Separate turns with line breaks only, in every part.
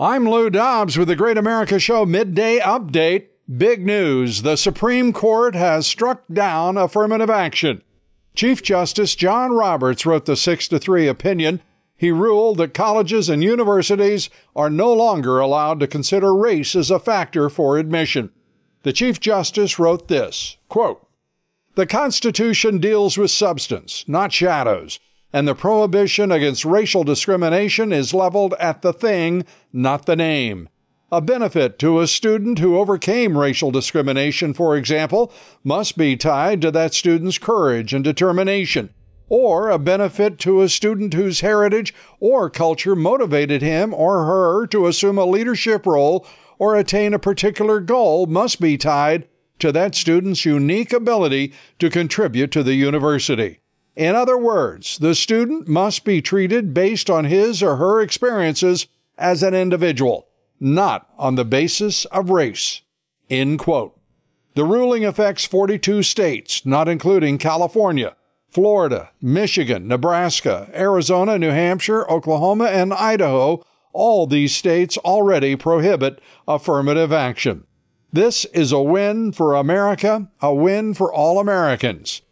I'm Lou Dobbs with the Great America Show Midday Update. Big news the Supreme Court has struck down affirmative action. Chief Justice John Roberts wrote the 6 to 3 opinion. He ruled that colleges and universities are no longer allowed to consider race as a factor for admission. The Chief Justice wrote this quote, The Constitution deals with substance, not shadows and the prohibition against racial discrimination is leveled at the thing, not the name. A benefit to a student who overcame racial discrimination, for example, must be tied to that student's courage and determination. Or a benefit to a student whose heritage or culture motivated him or her to assume a leadership role or attain a particular goal must be tied to that student's unique ability to contribute to the university. In other words, the student must be treated based on his or her experiences as an individual, not on the basis of race. End quote. The ruling affects 42 states, not including California, Florida, Michigan, Nebraska, Arizona, New Hampshire, Oklahoma, and Idaho. All these states already prohibit affirmative action. This is a win for America, a win for all Americans.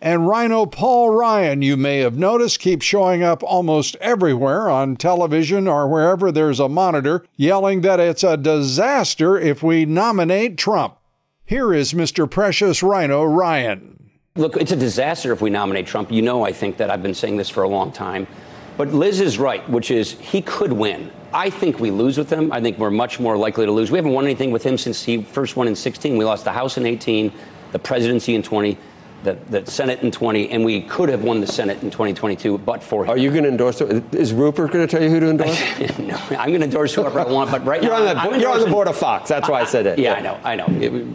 And Rhino Paul Ryan, you may have noticed, keeps showing up almost everywhere on television or wherever there's a monitor, yelling that it's a disaster if we nominate Trump. Here is Mr. Precious Rhino Ryan.
Look, it's a disaster if we nominate Trump. You know, I think that I've been saying this for a long time. But Liz is right, which is he could win. I think we lose with him. I think we're much more likely to lose. We haven't won anything with him since he first won in 16. We lost the House in 18, the presidency in 20 the, the Senate in 20, and we could have won the Senate in 2022, but for him.
Are you going to endorse? Is Rupert going to tell you who to endorse?
no, I'm going to endorse whoever I want, but right
you're
now.
On the, you're on the board of Fox. That's why I said it.
Yeah, I know. I know. It,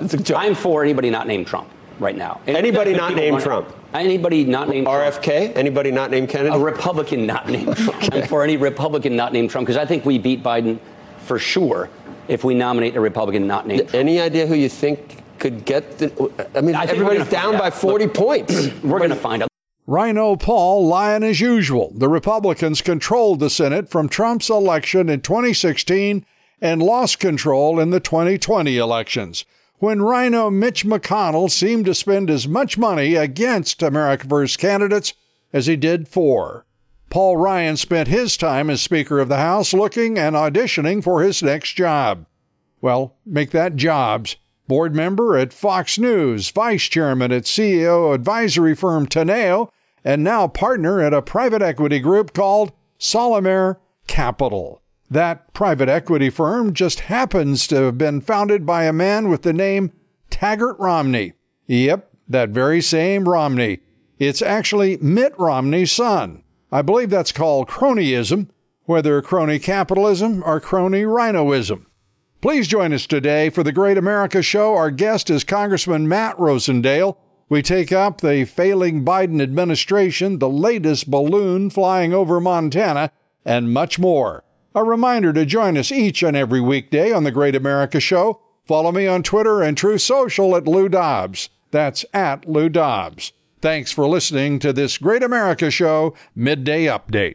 it's a joke. I'm for anybody not named Trump right now.
Anybody not named Trump?
Anybody not named
RFK?
Trump.
Anybody not named Kennedy?
A Republican not named Trump. okay. I'm for any Republican not named Trump because I think we beat Biden for sure if we nominate a Republican not named Trump.
Any idea who you think could get the. I mean, I everybody's down by 40 Look, points.
We're going to find out.
Rhino Paul lying as usual. The Republicans controlled the Senate from Trump's election in 2016 and lost control in the 2020 elections, when Rhino Mitch McConnell seemed to spend as much money against America First candidates as he did for. Paul Ryan spent his time as Speaker of the House looking and auditioning for his next job. Well, make that jobs board member at Fox News, vice chairman at CEO advisory firm Teneo, and now partner at a private equity group called Solamere Capital. That private equity firm just happens to have been founded by a man with the name Taggart Romney. Yep, that very same Romney. It's actually Mitt Romney's son. I believe that's called cronyism, whether crony capitalism or crony rhinoism. Please join us today for the Great America Show. Our guest is Congressman Matt Rosendale. We take up the failing Biden administration, the latest balloon flying over Montana, and much more. A reminder to join us each and every weekday on the Great America Show. Follow me on Twitter and Truth Social at Lou Dobbs. That's at Lou Dobbs. Thanks for listening to this Great America Show Midday Update.